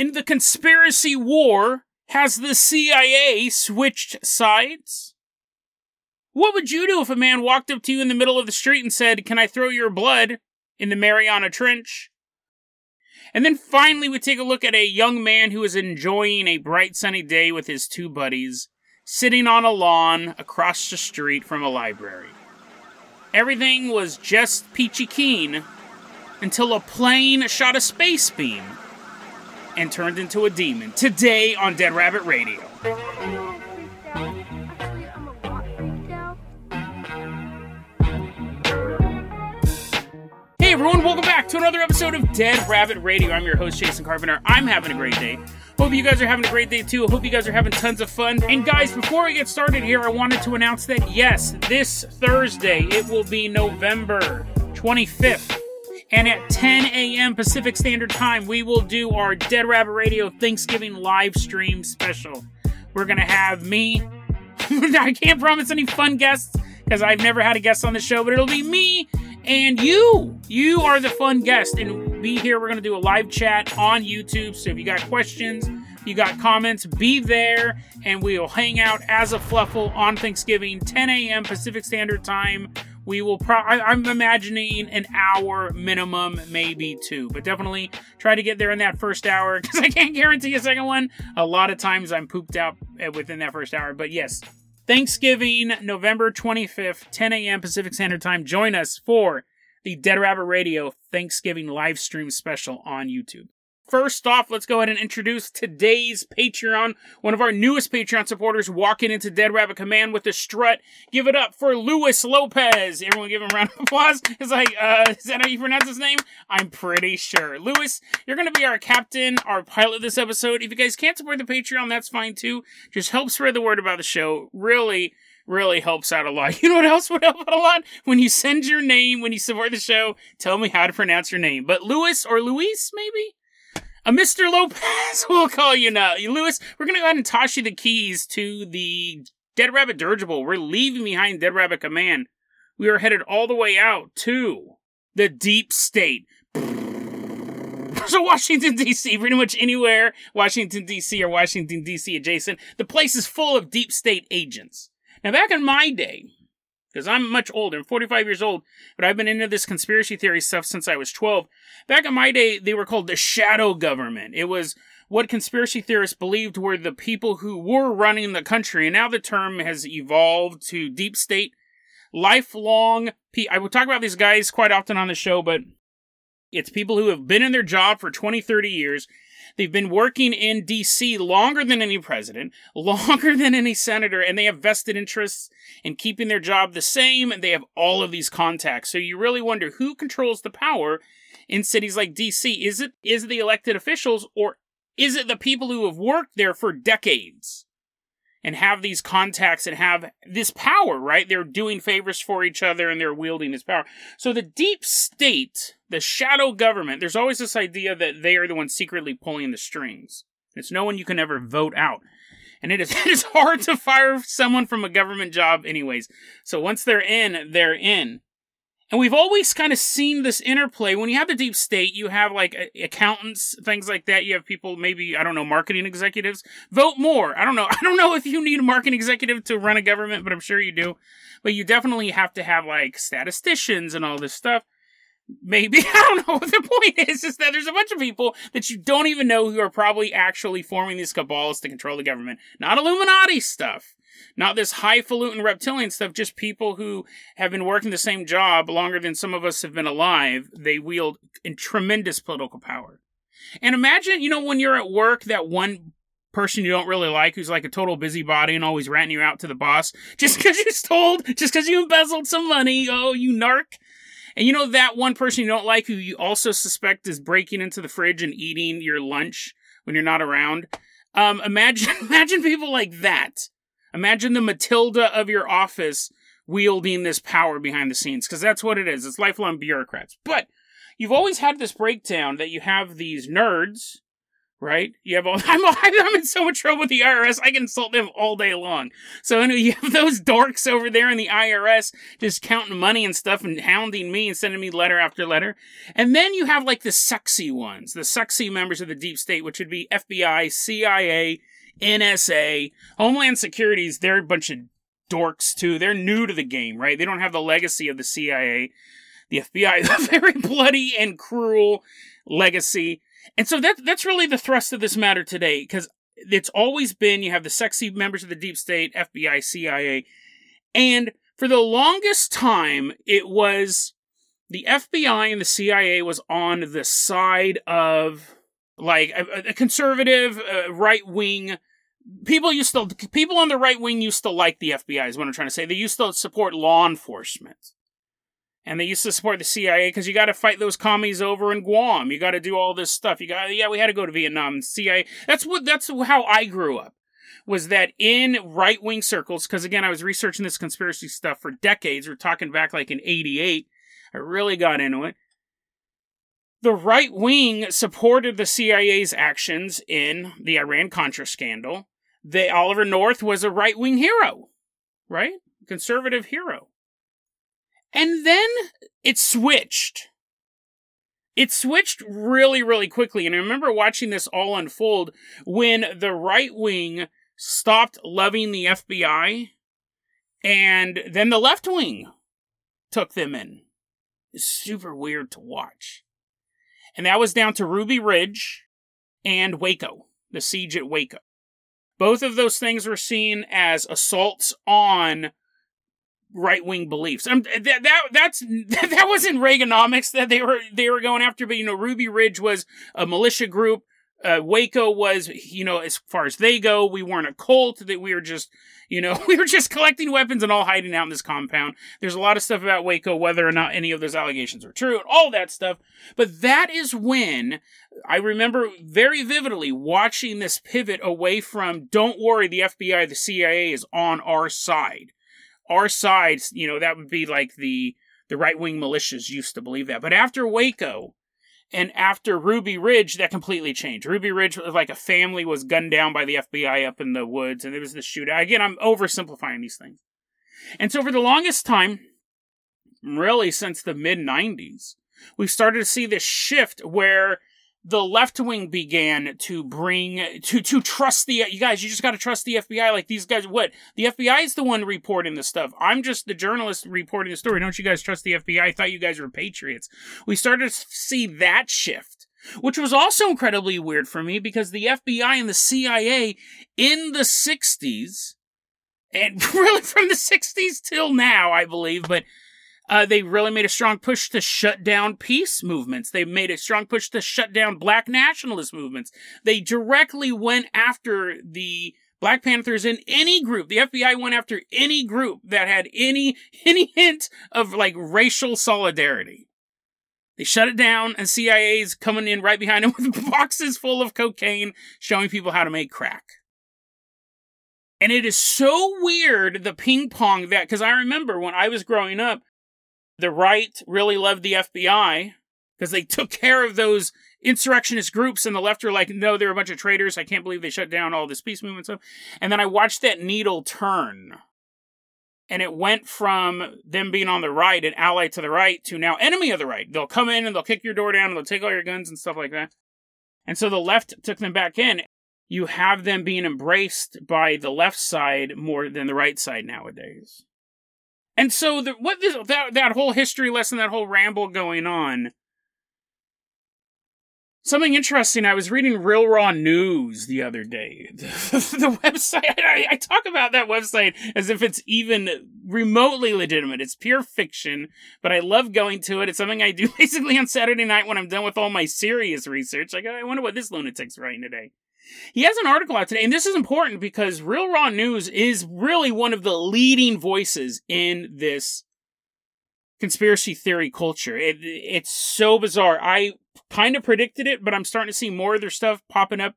In the conspiracy war, has the CIA switched sides? What would you do if a man walked up to you in the middle of the street and said, Can I throw your blood in the Mariana Trench? And then finally, we take a look at a young man who is enjoying a bright sunny day with his two buddies, sitting on a lawn across the street from a library. Everything was just peachy keen until a plane shot a space beam and turned into a demon. Today on Dead Rabbit Radio. Hey everyone, welcome back to another episode of Dead Rabbit Radio. I'm your host, Jason Carpenter. I'm having a great day. Hope you guys are having a great day too. Hope you guys are having tons of fun. And guys, before we get started here, I wanted to announce that yes, this Thursday it will be November 25th. And at 10 a.m. Pacific Standard Time, we will do our Dead Rabbit Radio Thanksgiving live stream special. We're going to have me. I can't promise any fun guests because I've never had a guest on the show, but it'll be me and you. You are the fun guest. And be here. We're going to do a live chat on YouTube. So if you got questions, you got comments, be there and we'll hang out as a fluffle on Thanksgiving, 10 a.m. Pacific Standard Time. We will pro- I- I'm imagining an hour minimum, maybe two, but definitely try to get there in that first hour because I can't guarantee a second one. A lot of times I'm pooped out uh, within that first hour, but yes, Thanksgiving, November 25th, 10 a.m. Pacific Standard Time. Join us for the Dead Rabbit Radio Thanksgiving live stream special on YouTube. First off, let's go ahead and introduce today's Patreon. One of our newest Patreon supporters walking into Dead Rabbit Command with a strut. Give it up for Luis Lopez. Everyone give him a round of applause. It's like, uh, is that how you pronounce his name? I'm pretty sure. Luis, you're going to be our captain, our pilot this episode. If you guys can't support the Patreon, that's fine too. Just help spread the word about the show. Really, really helps out a lot. You know what else would help out a lot? When you send your name, when you support the show, tell me how to pronounce your name. But Luis or Luis, maybe? A Mr. Lopez, we'll call you now. Lewis, we're going to go ahead and toss you the keys to the Dead Rabbit Dirigible. We're leaving behind Dead Rabbit Command. We are headed all the way out to the deep state. So Washington D.C., pretty much anywhere Washington D.C. or Washington D.C. adjacent, the place is full of deep state agents. Now, back in my day, because I'm much older, I'm 45 years old, but I've been into this conspiracy theory stuff since I was 12. Back in my day, they were called the shadow government. It was what conspiracy theorists believed were the people who were running the country, and now the term has evolved to deep state, lifelong. I will talk about these guys quite often on the show, but it's people who have been in their job for 20, 30 years. They've been working in DC longer than any president, longer than any senator, and they have vested interests in keeping their job the same. And they have all of these contacts. So you really wonder who controls the power in cities like DC. Is it is it the elected officials or is it the people who have worked there for decades? And have these contacts and have this power, right? They're doing favors for each other and they're wielding this power. So the deep state, the shadow government, there's always this idea that they are the ones secretly pulling the strings. It's no one you can ever vote out. And it is, it is hard to fire someone from a government job anyways. So once they're in, they're in. And we've always kind of seen this interplay. When you have the deep state, you have like accountants, things like that. You have people, maybe, I don't know, marketing executives. Vote more. I don't know. I don't know if you need a marketing executive to run a government, but I'm sure you do. But you definitely have to have like statisticians and all this stuff. Maybe. I don't know. What the point is, is that there's a bunch of people that you don't even know who are probably actually forming these cabals to control the government. Not Illuminati stuff. Not this highfalutin reptilian stuff, just people who have been working the same job longer than some of us have been alive. They wield tremendous political power. And imagine, you know, when you're at work, that one person you don't really like who's like a total busybody and always ranting you out to the boss just because you stole, just because you embezzled some money. Oh, you narc. And you know that one person you don't like who you also suspect is breaking into the fridge and eating your lunch when you're not around. Um, imagine, imagine people like that Imagine the Matilda of your office wielding this power behind the scenes, because that's what it is. It's lifelong bureaucrats. But you've always had this breakdown that you have these nerds, right? You have all, I'm, I'm in so much trouble with the IRS, I can insult them all day long. So anyway, you have those dorks over there in the IRS just counting money and stuff and hounding me and sending me letter after letter. And then you have like the sexy ones, the sexy members of the deep state, which would be FBI, CIA, NSA, Homeland Securities. They're a bunch of dorks too. They're new to the game, right? They don't have the legacy of the CIA, the FBI, the very bloody and cruel legacy and so that that's really the thrust of this matter today, because it's always been you have the sexy members of the deep state, FBI, CIA, and for the longest time it was the FBI and the CIA was on the side of like a, a conservative, uh, right wing. People used to people on the right wing used to like the FBI. Is what I'm trying to say. They used to support law enforcement and they used to support the CIA because you got to fight those commies over in Guam. You got to do all this stuff. You got yeah, we had to go to Vietnam. CIA. That's what that's how I grew up. Was that in right wing circles? Because again, I was researching this conspiracy stuff for decades. We're talking back like in '88. I really got into it. The right wing supported the CIA's actions in the Iran Contra scandal. The Oliver North was a right wing hero, right? Conservative hero. And then it switched. It switched really, really quickly. And I remember watching this all unfold when the right wing stopped loving the FBI and then the left wing took them in. It's super weird to watch. And that was down to Ruby Ridge and Waco, the siege at Waco. Both of those things were seen as assaults on right wing beliefs. Um, that, that that's that wasn't Reaganomics that they were they were going after, but you know, Ruby Ridge was a militia group. Uh, Waco was, you know, as far as they go, we weren't a cult. That we were just, you know, we were just collecting weapons and all hiding out in this compound. There's a lot of stuff about Waco, whether or not any of those allegations are true, and all that stuff. But that is when I remember very vividly watching this pivot away from, "Don't worry, the FBI, the CIA is on our side." Our side, you know, that would be like the the right wing militias used to believe that. But after Waco and after Ruby Ridge, that completely changed. Ruby Ridge was like a family was gunned down by the FBI up in the woods, and there was the shootout. Again, I'm oversimplifying these things. And so for the longest time, really since the mid 90s, we've started to see this shift where the left wing began to bring to to trust the you guys you just got to trust the FBI like these guys what? The FBI is the one reporting the stuff. I'm just the journalist reporting the story. Don't you guys trust the FBI I? Thought you guys were patriots. We started to see that shift which was also incredibly weird for me because the FBI and the CIA in the 60s and really from the 60s till now I believe but uh, they really made a strong push to shut down peace movements. They made a strong push to shut down black nationalist movements. They directly went after the Black Panthers in any group. The FBI went after any group that had any any hint of like racial solidarity. They shut it down, and CIA's coming in right behind them with boxes full of cocaine, showing people how to make crack. And it is so weird the ping pong that because I remember when I was growing up, the right really loved the FBI because they took care of those insurrectionist groups, and the left are like, no, they're a bunch of traitors. I can't believe they shut down all this peace movement stuff. And then I watched that needle turn. And it went from them being on the right, an ally to the right, to now enemy of the right. They'll come in and they'll kick your door down and they'll take all your guns and stuff like that. And so the left took them back in. You have them being embraced by the left side more than the right side nowadays. And so the, what this, that that whole history lesson, that whole ramble going on. Something interesting. I was reading Real Raw News the other day. the, website. I, I talk about that website as if it's even remotely legitimate. It's pure fiction, but I love going to it. It's something I do basically on Saturday night when I'm done with all my serious research. Like, I wonder what this lunatic's writing today. He has an article out today, and this is important because Real Raw News is really one of the leading voices in this conspiracy theory culture. It, it's so bizarre. I kind of predicted it, but I'm starting to see more of their stuff popping up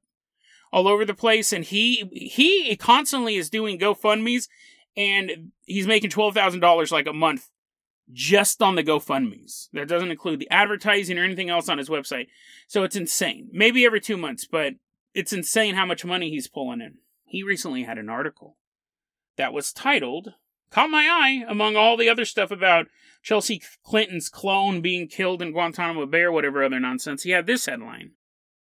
all over the place. And he he constantly is doing GoFundmes, and he's making twelve thousand dollars like a month just on the GoFundmes. That doesn't include the advertising or anything else on his website. So it's insane. Maybe every two months, but it's insane how much money he's pulling in. He recently had an article that was titled, caught my eye among all the other stuff about Chelsea Clinton's clone being killed in Guantanamo Bay or whatever other nonsense. He had this headline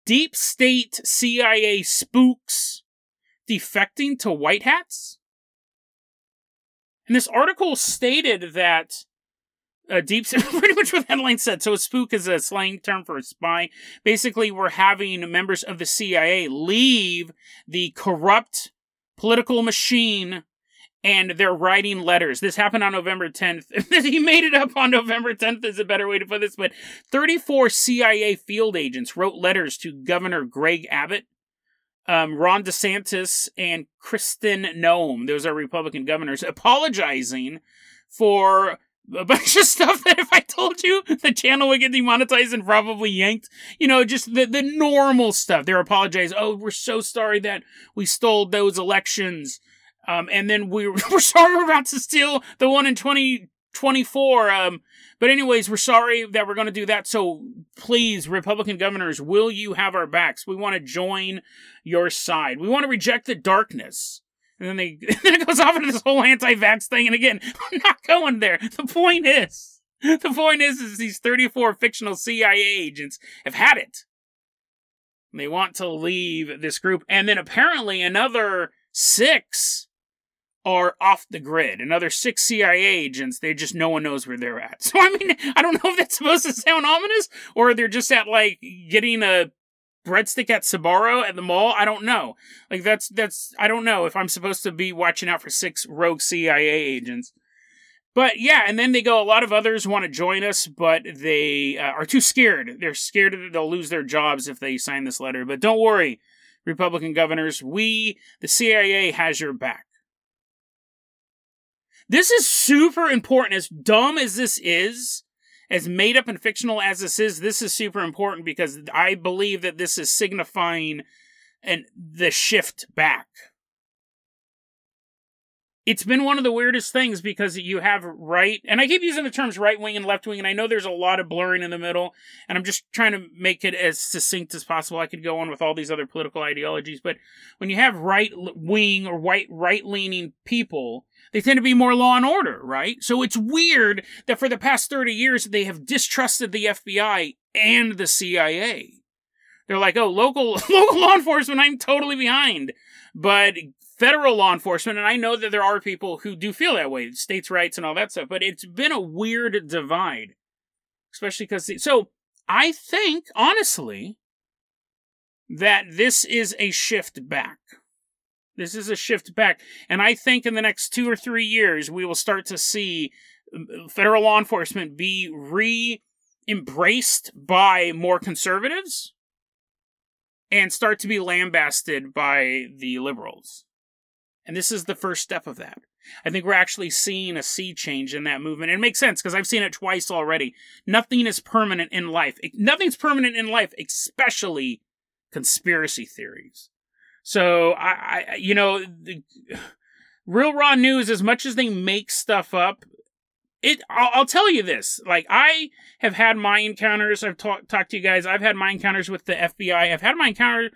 Deep State CIA spooks defecting to white hats? And this article stated that a deep pretty much what the headline said. So a spook is a slang term for a spy. Basically, we're having members of the CIA leave the corrupt political machine and they're writing letters. This happened on November 10th. he made it up on November 10th is a better way to put this, but 34 CIA field agents wrote letters to Governor Greg Abbott, um, Ron DeSantis, and Kristi Noem. Those are Republican governors apologizing for a bunch of stuff that if I told you the channel would get demonetized and probably yanked, you know, just the, the normal stuff. They're apologizing. Oh, we're so sorry that we stole those elections. Um, and then we, we're sorry we're about to steal the one in 2024. Um, but anyways, we're sorry that we're going to do that. So please, Republican governors, will you have our backs? We want to join your side. We want to reject the darkness. And then they then it goes off into this whole anti-vax thing. And again, I'm not going there. The point is, the point is, is these 34 fictional CIA agents have had it. They want to leave this group, and then apparently another six are off the grid. Another six CIA agents, they just no one knows where they're at. So I mean, I don't know if that's supposed to sound ominous or they're just at like getting a breadstick at Sbarro at the mall. I don't know. Like that's that's I don't know if I'm supposed to be watching out for six rogue CIA agents. But yeah, and then they go. A lot of others want to join us, but they uh, are too scared. They're scared that they'll lose their jobs if they sign this letter. But don't worry, Republican governors. We, the CIA, has your back. This is super important. As dumb as this is, as made up and fictional as this is, this is super important because I believe that this is signifying and the shift back. It's been one of the weirdest things because you have right, and I keep using the terms right wing and left wing, and I know there's a lot of blurring in the middle, and I'm just trying to make it as succinct as possible. I could go on with all these other political ideologies, but when you have right wing or white right leaning people, they tend to be more law and order, right? So it's weird that for the past 30 years, they have distrusted the FBI and the CIA. They're like, oh, local, local law enforcement, I'm totally behind. But federal law enforcement, and I know that there are people who do feel that way, states' rights and all that stuff, but it's been a weird divide. Especially because, so I think, honestly, that this is a shift back. This is a shift back. And I think in the next two or three years, we will start to see um, federal law enforcement be re embraced by more conservatives and start to be lambasted by the liberals. And this is the first step of that. I think we're actually seeing a sea change in that movement. It makes sense because I've seen it twice already. Nothing is permanent in life. Nothing's permanent in life, especially conspiracy theories. So I, I you know, the, real raw news. As much as they make stuff up, it. I'll, I'll, tell you this. Like I have had my encounters. I've talked talked to you guys. I've had my encounters with the FBI. I've had my encounter.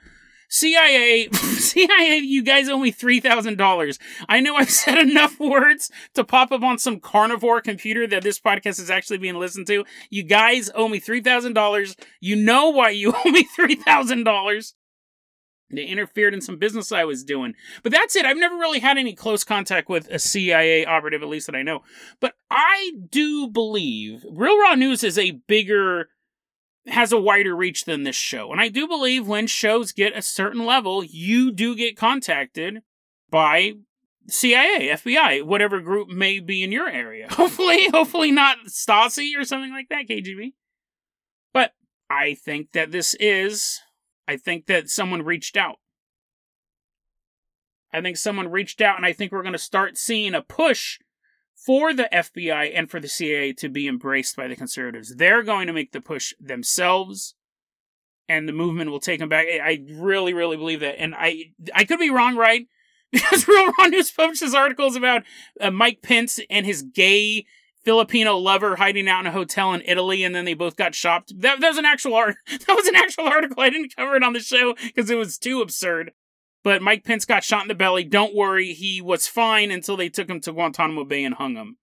CIA, CIA, you guys owe me $3,000. I know I've said enough words to pop up on some carnivore computer that this podcast is actually being listened to. You guys owe me $3,000. You know why you owe me $3,000. They interfered in some business I was doing. But that's it. I've never really had any close contact with a CIA operative, at least that I know. But I do believe Real Raw News is a bigger, has a wider reach than this show. And I do believe when shows get a certain level, you do get contacted by CIA, FBI, whatever group may be in your area. Hopefully, hopefully not Stasi or something like that, KGB. But I think that this is I think that someone reached out. I think someone reached out, and I think we're going to start seeing a push for the FBI and for the CIA to be embraced by the conservatives. They're going to make the push themselves, and the movement will take them back. I really, really believe that, and I I could be wrong, right? Because Real Raw News publishes articles about uh, Mike Pence and his gay Filipino lover hiding out in a hotel in Italy, and then they both got shot. That, that was an actual art. That was an actual article. I didn't cover it on the show because it was too absurd. But Mike Pence got shot in the belly. Don't worry, he was fine until they took him to Guantanamo Bay and hung him.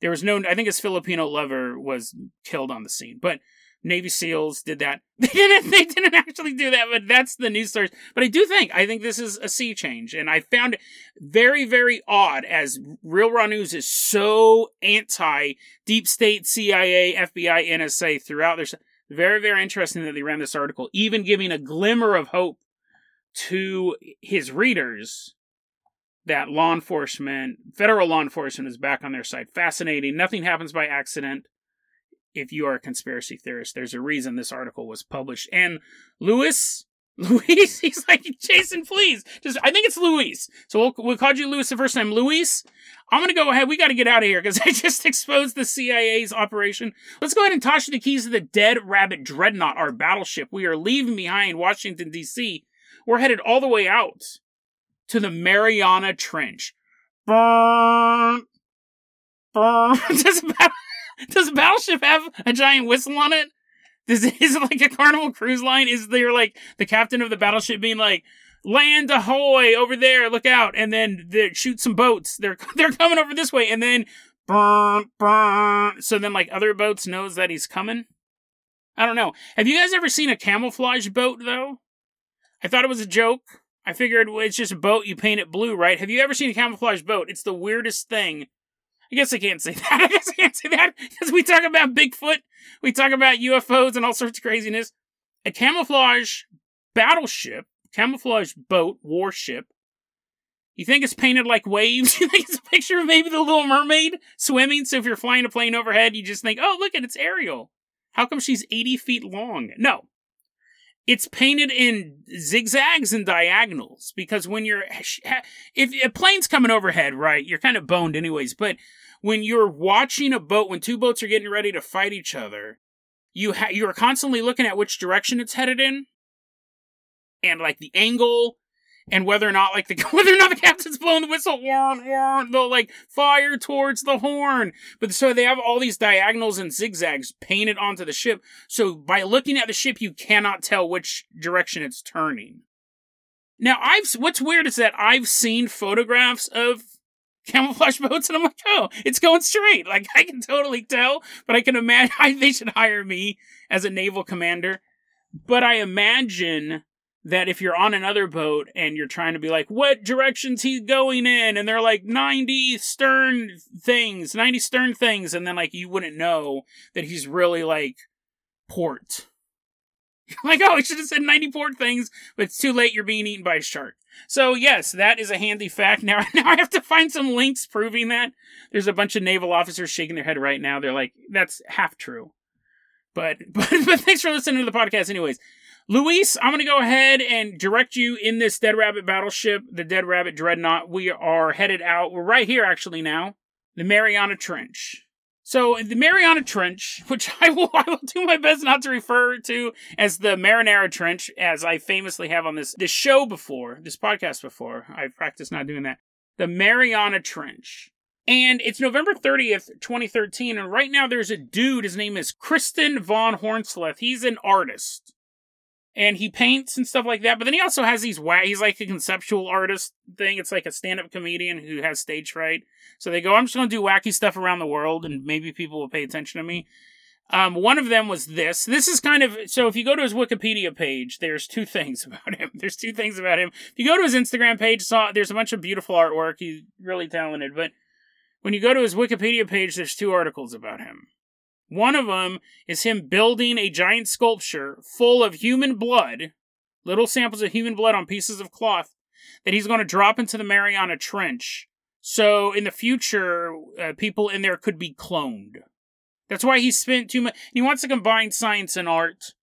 There was no, I think his Filipino lover was killed on the scene. But Navy SEALs did that. They didn't. They didn't actually do that, but that's the news stories. But I do think I think this is a sea change, and I found it very, very odd as Real Raw News is so anti deep state, CIA, FBI, NSA throughout their. Very, very interesting that they ran this article, even giving a glimmer of hope to his readers that law enforcement, federal law enforcement, is back on their side. Fascinating. Nothing happens by accident if you are a conspiracy theorist, there's a reason this article was published. And Luis, Luis, he's like, Jason, please. Just, I think it's Luis. So we'll, we'll you Luis the first time. Luis, I'm to go ahead. We got to get out of here because I just exposed the CIA's operation. Let's go ahead and toss you the keys to the Dead Rabbit Dreadnought, our battleship. We are leaving behind Washington, D.C. We're headed all the way out to the Mariana Trench. Burn. Burn. About Does Battleship have a giant whistle on it? Does it, is it like a Carnival Cruise Line? Is there like the captain of the battleship being like, "Land ahoy over there, look out!" and then they shoot some boats. They're they're coming over this way, and then. So then like other boats knows that he's coming. I don't know. Have you guys ever seen a camouflage boat though? I thought it was a joke. I figured well, it's just a boat you paint it blue, right? Have you ever seen a camouflage boat? It's the weirdest thing I guess I can't say that. I guess I can't say that because we talk about Bigfoot, we talk about UFOs and all sorts of craziness. A camouflage battleship, camouflage boat, warship. You think it's painted like waves? You think it's a picture of maybe the Little Mermaid swimming? So if you're flying a plane overhead, you just think, oh, look at it's Ariel. How come she's 80 feet long? No, it's painted in zigzags and diagonals because when you're if a plane's coming overhead right you're kind of boned anyways but when you're watching a boat when two boats are getting ready to fight each other you ha- you're constantly looking at which direction it's headed in and like the angle and whether or not like the whether or not the captain's blowing the whistle, warn, warn, they'll like fire towards the horn. But so they have all these diagonals and zigzags painted onto the ship. So by looking at the ship, you cannot tell which direction it's turning. Now I've what's weird is that I've seen photographs of camouflage boats and I'm like, oh, it's going straight. Like I can totally tell, but I can imagine they should hire me as a naval commander. But I imagine that if you're on another boat and you're trying to be like, what direction's he going in? And they're like 90 stern things, 90 stern things. And then like you wouldn't know that he's really like port. like, oh, I should have said 90 port things, but it's too late. You're being eaten by a shark. So yes, that is a handy fact. Now, now I have to find some links proving that. There's a bunch of naval officers shaking their head right now. They're like, that's half true. But, but, but thanks for listening to the podcast anyways. Luis, I'm going to go ahead and direct you in this Dead Rabbit battleship, the Dead Rabbit Dreadnought. We are headed out. We're right here, actually, now. The Mariana Trench. So, the Mariana Trench, which I will, I will do my best not to refer to as the Marinara Trench, as I famously have on this, this show before, this podcast before. I've practiced not doing that. The Mariana Trench. And it's November 30th, 2013. And right now there's a dude. His name is Kristian Von Hornsleth. He's an artist and he paints and stuff like that. But then he also has these wa- he's like a conceptual artist thing. It's like a stand-up comedian who has stage fright. So they go, I'm just going to do wacky stuff around the world, and maybe people will pay attention to me. Um, one of them was this. This is kind of so. If you go to his Wikipedia page, there's two things about him. There's two things about him. If you go to his Instagram page, saw there's a bunch of beautiful artwork. He's really talented. But when you go to his Wikipedia page, there's two articles about him. One of them is him building a giant sculpture full of human blood, little samples of human blood on pieces of cloth, that he's going to drop into the Mariana Trench. So in the future, uh, people in there could be cloned. That's why he spent too much. He wants to combine science and art.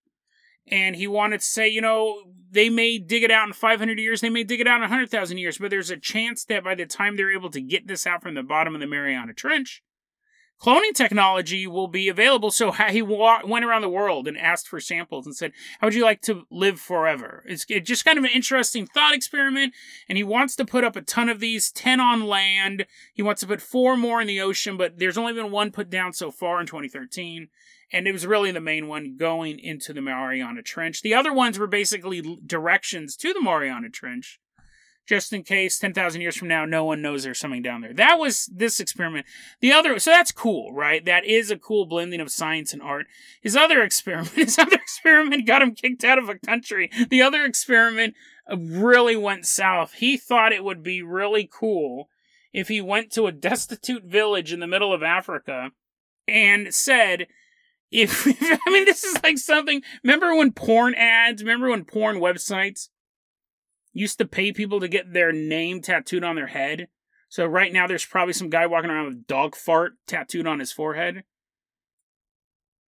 And he wanted to say, you know, they may dig it out in 500 years, they may dig it out in 100,000 years, but there's a chance that by the time they're able to get this out from the bottom of the Mariana Trench, cloning technology will be available. So he wa- went around the world and asked for samples and said, "How would you like to live forever?" It's, just kind of an interesting thought experiment, and he wants to put up a ton of these, ten on land. He wants to put four more in the ocean, but there's only been one put down so far in 2013. And it was really the main one going into the Mariana Trench. The other ones were basically directions to the Mariana Trench just in case 10,000 years from now no one knows there's something down there. That was this experiment. The other, so that's cool, right? That is a cool blending of science and art. His other experiment, his other experiment got him kicked out of a country. The other experiment really went south. He thought it would be really cool if he went to a destitute village in the middle of Africa and said, if, I mean, this is like something, remember when porn ads, remember when porn websites used to pay people to get their name tattooed on their head. So right now there's probably some guy walking around with dog fart tattooed on his forehead.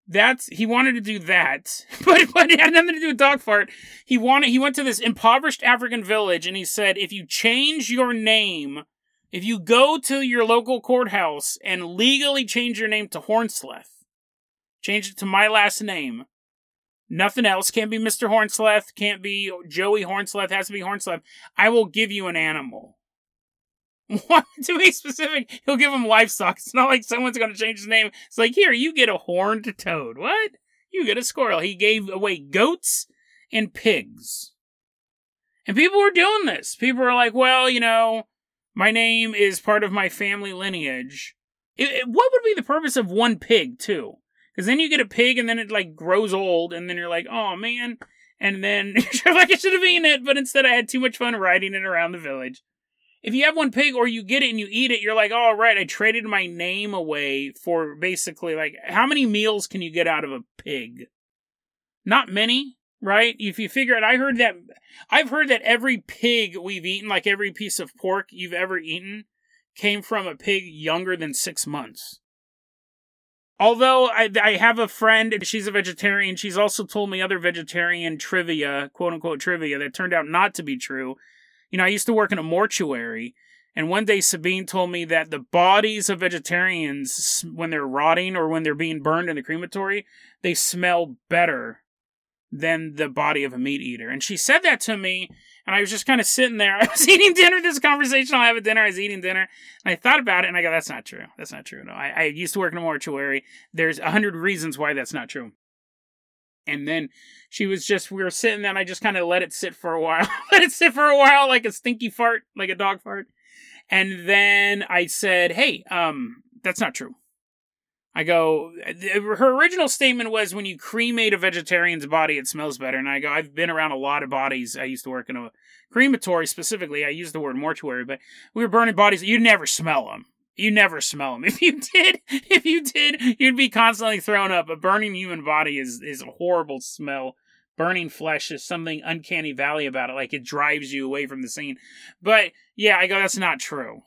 That's he wanted to do that, but but it had nothing to do with dog fart. He wanted he went to this impoverished African village and he said, if you change your name, if you go to your local courthouse and legally change your name to Hornsleth, change it to my last name, Nothing else. Can't be Mr. Hornsleth. Can't be Joey Hornsleth. Has to be Hornsleth. I will give you an animal. What? to be specific, he'll give him livestock. It's not like someone's going to change his name. It's like, here, you get a horned toad. What? You get a squirrel. He gave away goats and pigs. And people were doing this. People were like, well, you know, my name is part of my family lineage. It, it, what would be the purpose of one pig, too? Because then you get a pig and then it like grows old and then you're like, oh man. And then you're like, I should have eaten it, but instead I had too much fun riding it around the village. If you have one pig or you get it and you eat it, you're like, all right, I traded my name away for basically like, how many meals can you get out of a pig? Not many, right? If you figure it, I heard that, I've heard that every pig we've eaten, like every piece of pork you've ever eaten, came from a pig younger than six months. Although I, I have a friend, she's a vegetarian, she's also told me other vegetarian trivia, quote unquote trivia, that turned out not to be true. You know, I used to work in a mortuary, and one day Sabine told me that the bodies of vegetarians, when they're rotting or when they're being burned in the crematory, they smell better than the body of a meat eater. And she said that to me, and I was just kind of sitting there. I was eating dinner. This conversation I'll have a dinner. I was eating dinner. And I thought about it, and I go, that's not true. That's not true. No, I, I used to work in a mortuary. There's a hundred reasons why that's not true. And then she was just, we were sitting there, and I just kind of let it sit for a while. let it sit for a while like a stinky fart, like a dog fart. And then I said, hey, um, that's not true. I go, her original statement was when you cremate a vegetarian's body, it smells better. And I go, I've been around a lot of bodies. I used to work in a crematory specifically. I use the word mortuary, but we were burning bodies. You never smell them. You never smell them. If you did, if you did, you'd be constantly thrown up. A burning human body is, is a horrible smell. Burning flesh is something uncanny valley about it. Like it drives you away from the scene. But yeah, I go, that's not true.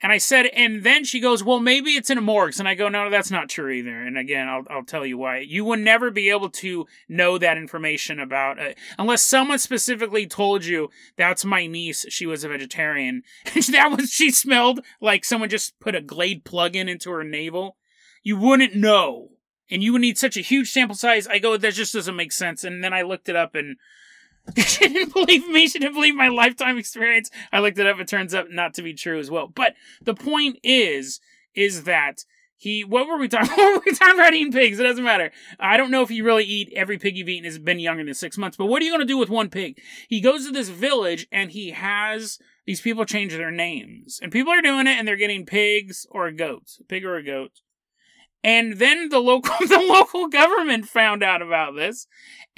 And I said, and then she goes, well, maybe it's in a morgue. And I go, no, that's not true either. And again, I'll, I'll tell you why. You would never be able to know that information about, uh, unless someone specifically told you that's my niece. She was a vegetarian. And that was, she smelled like someone just put a Glade plug-in into her navel. You wouldn't know. And you would need such a huge sample size. I go, that just doesn't make sense. And then I looked it up and she didn't believe me. She didn't believe my lifetime experience. I looked it up. It turns out not to be true as well. But the point is, is that he, what were we talking, what were we talking about eating pigs? It doesn't matter. I don't know if you really eat every pig you've eaten has been younger than six months, but what are you going to do with one pig? He goes to this village and he has these people change their names and people are doing it and they're getting pigs or goats, pig or a goat. And then the local the local government found out about this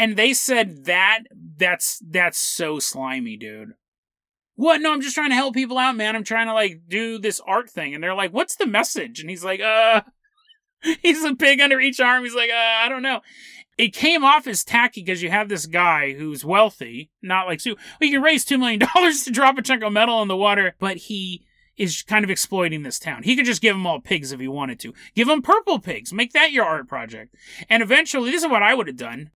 and they said that that's that's so slimy, dude. What? No, I'm just trying to help people out, man. I'm trying to like do this art thing. And they're like, "What's the message?" And he's like, "Uh, he's a pig under each arm." He's like, "Uh, I don't know." It came off as tacky because you have this guy who's wealthy, not like Sue. He can raise two million dollars to drop a chunk of metal in the water, but he is kind of exploiting this town. He could just give them all pigs if he wanted to. Give them purple pigs. Make that your art project. And eventually, this is what I would have done.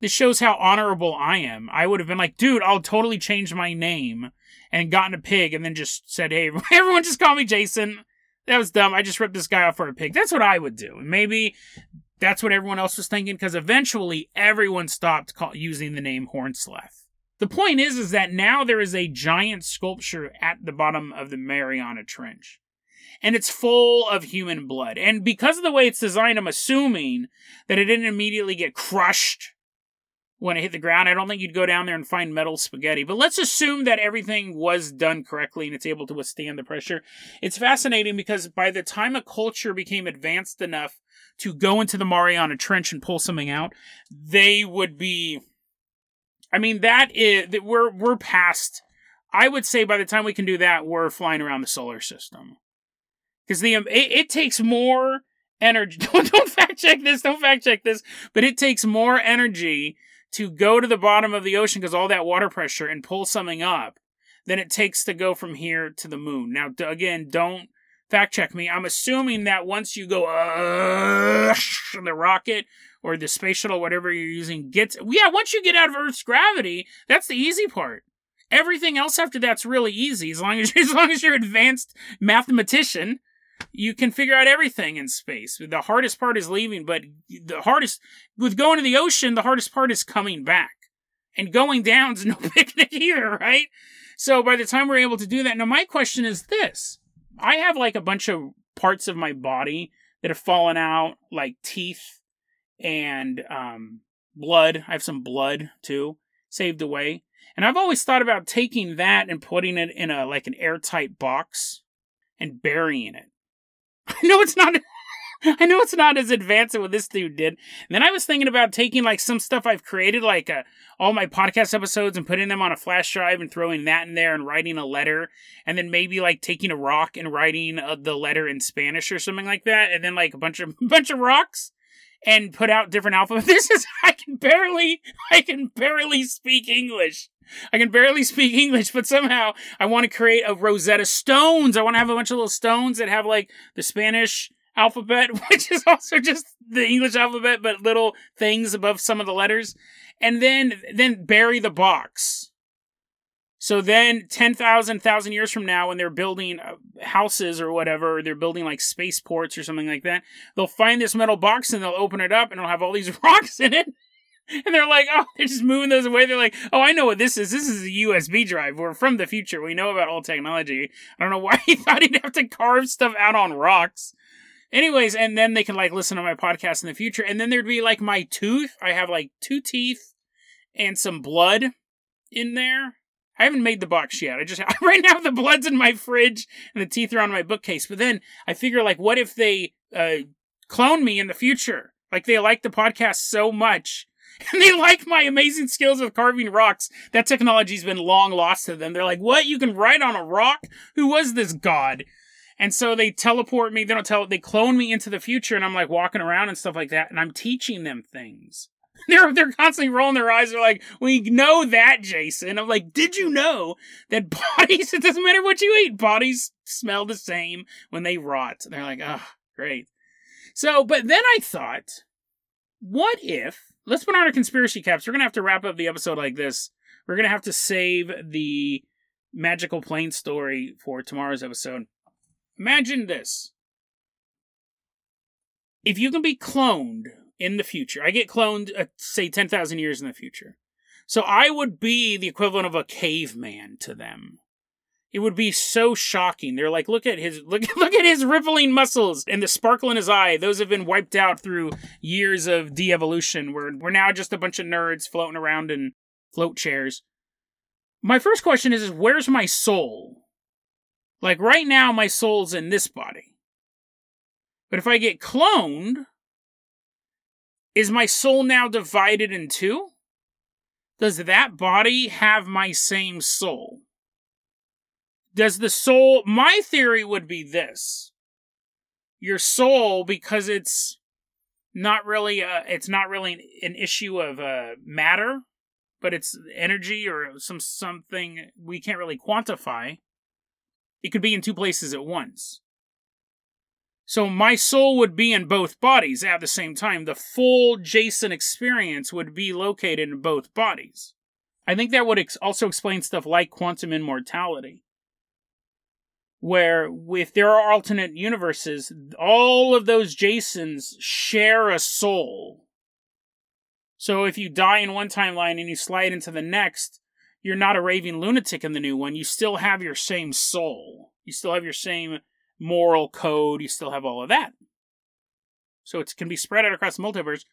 This shows how honorable I am. I would have been like, dude, I'll totally change my name and gotten a pig and then just said, hey, everyone just call me Jason. that was dumb. I just ripped this guy off for a pig. That's what I would do. And maybe that's what everyone else was thinking because eventually everyone stopped call- using the name Hornsleth. The point is, is that now there is a giant sculpture at the bottom of the Mariana Trench. And it's full of human blood. And because of the way it's designed, I'm assuming that it didn't immediately get crushed when it hit the ground. I don't think you'd go down there and find metal spaghetti. But let's assume that everything was done correctly and it's able to withstand the pressure. It's fascinating because by the time a culture became advanced enough to go into the Mariana Trench and pull something out, they would be. I mean, that is that we're we're past. I would say by the time we can do that, we're flying around the solar system because the it, it takes more energy. Don't, don't fact check this. Don't fact check this. But it takes more energy to go to the bottom of the ocean because all that water pressure and pull something up than it takes to go from here to the moon. Now, again, don't fact check me. I'm assuming that once you go uh, the rocket or the space shuttle, whatever you're using, gets yeah. Once you get out of Earth's gravity, that's the easy part. Everything else after that's really easy as long as as long as you're advanced mathematician you can figure out everything in space. The hardest part is leaving, but the hardest with going to the ocean, the hardest part is coming back. And going down's no picnic either, right? So by the time we're able to do that, now my question is this. I have like a bunch of parts of my body that have fallen out, like teeth and um, blood. I have some blood too, saved away. And I've always thought about taking that and putting it in a like an airtight box and burying it. I know it's not. I know it's not as advanced as what this dude did. And then I was thinking about taking like some stuff I've created, like uh, all my podcast episodes, and putting them on a flash drive and throwing that in there and writing a letter, and then maybe like taking a rock and writing uh, the letter in Spanish or something like that, and then like a bunch of bunch of rocks and put out different alphabets. This is I can barely I can barely speak English. I can barely speak English, but somehow I want to create a Rosetta Stones. I want to have a bunch of little stones that have like the Spanish alphabet, which is also just the English alphabet, but little things above some of the letters. And then, then bury the box. So then 10,000, 1,000 years from now, when they're building uh, houses or whatever, they're building like spaceports or something like that, they'll find this metal box and they'll open it up and it'll have all these rocks in it and they're like, oh, they're just moving those away. They're like, oh, I know what this is. This is a USB drive. We're from the future. We know about old technology. I don't know why he thought he'd have to carve stuff out on rocks. Anyways, and then they can like listen to my podcast in the future. And then there'd be like my tooth. I have like two teeth and some blood in there. I haven't made the box yet. I just right now the blood's in my fridge and the teeth are on my bookcase. But then I figure like, what if they uh, clone me in the future? Like they like the podcast so much and they like my amazing skills with carving rocks. That technology's been long lost to them. They're like, what? You can write on a rock? Who was this god? And so they teleport me. They don't tell. They clone me into the future, and I'm like walking around and stuff like that, and I'm teaching them things. They're they're constantly rolling their eyes. They're like, "We know that, Jason." I'm like, "Did you know that bodies? It doesn't matter what you eat. Bodies smell the same when they rot." They're like, "Oh, great." So, but then I thought, what if let's put on our conspiracy caps. We're gonna have to wrap up the episode like this. We're gonna have to save the magical plane story for tomorrow's episode. Imagine this. If you can be cloned in the future, I get cloned, uh, say, 10,000 years in the future. So I would be the equivalent of a caveman to them. It would be so shocking. They're like, look at his look look at his rippling muscles and the sparkle in his eye. Those have been wiped out through years of de-evolution. We're we're now just a bunch of nerds floating around in float chairs. My first question is, is where's my soul? Like right now, my soul's in this body. But if I get cloned, is my soul now divided in two? Does that body have my same soul? does the soul my theory would be this your soul because it's not really a, it's not really an issue of uh, matter but it's energy or some something we can't really quantify it could be in two places at once so my soul would be in both bodies at the same time the full jason experience would be located in both bodies i think that would ex- also explain stuff like quantum immortality where if there are alternate universes, all of those Jasons share a soul. So if you die in one timeline and you slide into the next, you're not a raving lunatic in the new one. You still have your same soul. You still have your same moral code. You still have all of that. So it can be spread out across the multiverse.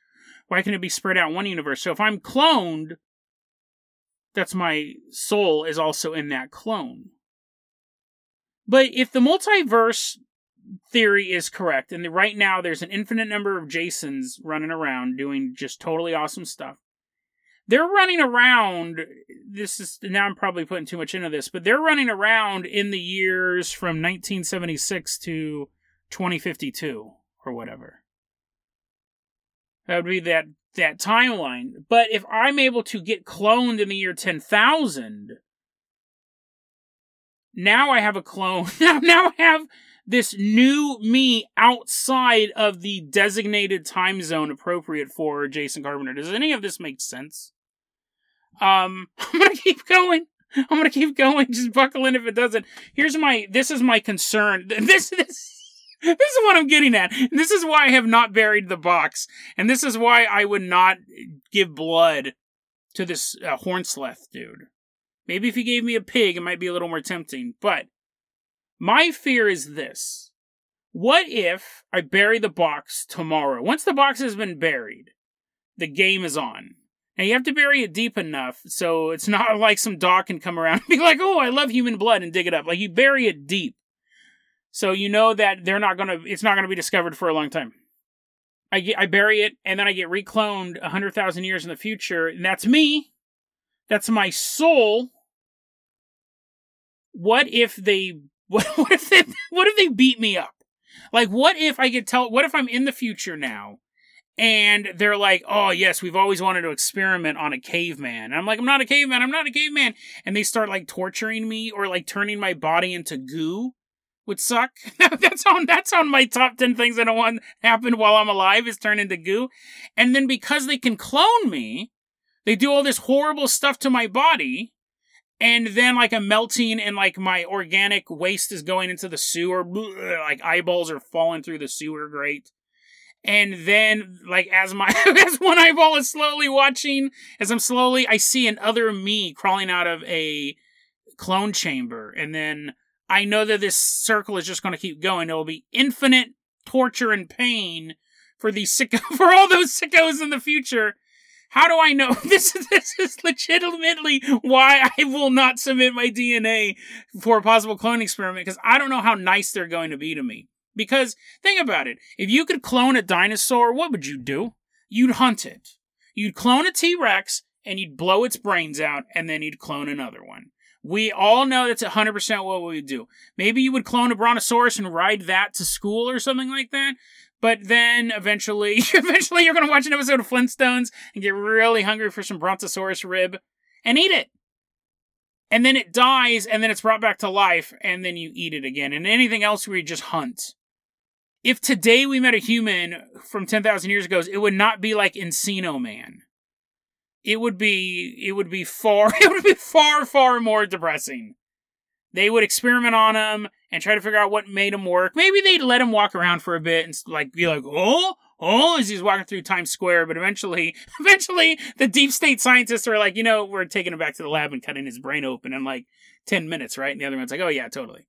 Why can it be spread out in one universe? So if I'm cloned, that's my soul is also in that clone. But if the multiverse theory is correct, and right now there's an infinite number of Jasons running around doing just totally awesome stuff, they're running around. This is now I'm probably putting too much into this, but they're running around in the years from 1976 to 2052 or whatever. That would be that that timeline. But if I'm able to get cloned in the year 10,000, now I have a clone. Now, now I have this new me outside of the designated time zone appropriate for Jason Carpenter. Does any of this make sense? Um, I'm gonna keep going. I'm gonna keep going. Just buckle in if it doesn't. Here's my. This is my concern. This this. This is what I'm getting at. This is why I have not buried the box, and this is why I would not give blood to this uh, Hornsleth dude. Maybe if he gave me a pig, it might be a little more tempting. But my fear is this. What if I bury the box tomorrow? Once the box has been buried, the game is on. And you have to bury it deep enough so it's not like some dog can come around and be like, oh, I love human blood and dig it up. Like you bury it deep. So you know that they're not gonna it's not gonna be discovered for a long time. I get I bury it and then I get recloned hundred thousand years in the future, and that's me. That's my soul what if they what, what if they what if they beat me up? Like what if I could tell what if I'm in the future now and they're like, "Oh, yes, we've always wanted to experiment on a caveman." And I'm like, "I'm not a caveman. I'm not a caveman." And they start like torturing me or like turning my body into goo. Would suck. that's on that's on my top 10 things I don't want to happen while I'm alive is turn into goo. And then because they can clone me, they do all this horrible stuff to my body and then like a melting and like my organic waste is going into the sewer. Like eyeballs are falling through the sewer grate. And then like as my as one eyeball is slowly watching as i'm slowly i see another me crawling out of a clone chamber. And then i know that this circle is just going to keep going. It will be infinite torture and pain for these sicko for all those sickos in the future how do I know this? This is legitimately why I will not submit my DNA for a possible clone experiment because I don't know how nice they're going to be to me. Because think about it: if you could clone a dinosaur, what would you do? You'd hunt it. You'd clone a T Rex and you'd blow its brains out, and then you'd clone another one. We all know that's 100% what we would do. Maybe you would clone a brontosaurus and ride that to school or something like that. But then eventually, eventually you're going to watch an episode of Flintstones and get really hungry for some Brontosaurus rib and eat it. And then it dies and then it's brought back to life and then you eat it again. And anything else we just hunt. If today we met a human from 10,000 years ago, it would not be like Encino Man. It would be, it would be far, it would be far, far more depressing. They would experiment on him and try to figure out what made him work. Maybe they'd let him walk around for a bit and like be like, oh, oh, as he's walking through Times Square. But eventually, eventually, the deep state scientists are like, you know, we're taking him back to the lab and cutting his brain open in like ten minutes, right? And the other one's like, oh yeah, totally.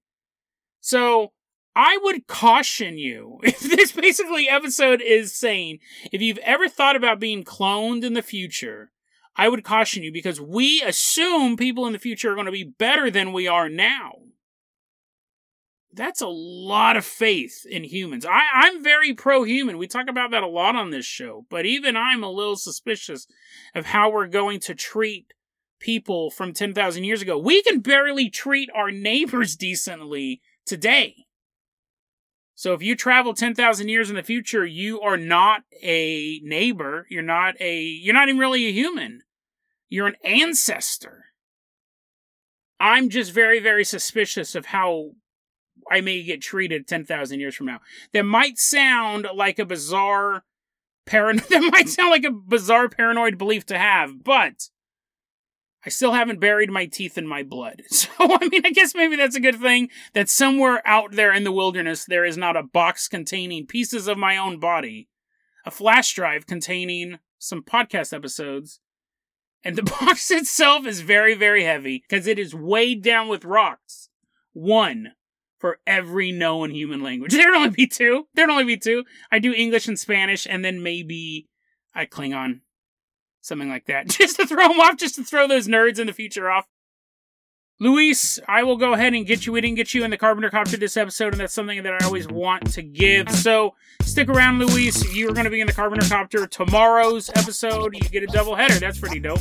So I would caution you if this basically episode is saying if you've ever thought about being cloned in the future I would caution you because we assume people in the future are going to be better than we are now. That's a lot of faith in humans. I, I'm very pro human. We talk about that a lot on this show, but even I'm a little suspicious of how we're going to treat people from 10,000 years ago. We can barely treat our neighbors decently today. So if you travel 10,000 years in the future, you are not a neighbor. You're not a, you're not even really a human. You're an ancestor. I'm just very, very suspicious of how I may get treated 10,000 years from now. That might sound like a bizarre paranoid, that might sound like a bizarre paranoid belief to have, but I still haven't buried my teeth in my blood. So, I mean, I guess maybe that's a good thing that somewhere out there in the wilderness there is not a box containing pieces of my own body, a flash drive containing some podcast episodes, and the box itself is very, very heavy because it is weighed down with rocks. One for every known human language. There'd only be two. There'd only be two. I do English and Spanish, and then maybe I Klingon something like that, just to throw them off, just to throw those nerds in the future off. Luis, I will go ahead and get you. We didn't get you in the Carpenter Copter this episode, and that's something that I always want to give. So stick around, Luis. You're going to be in the Carpenter Copter tomorrow's episode. You get a double header. That's pretty dope.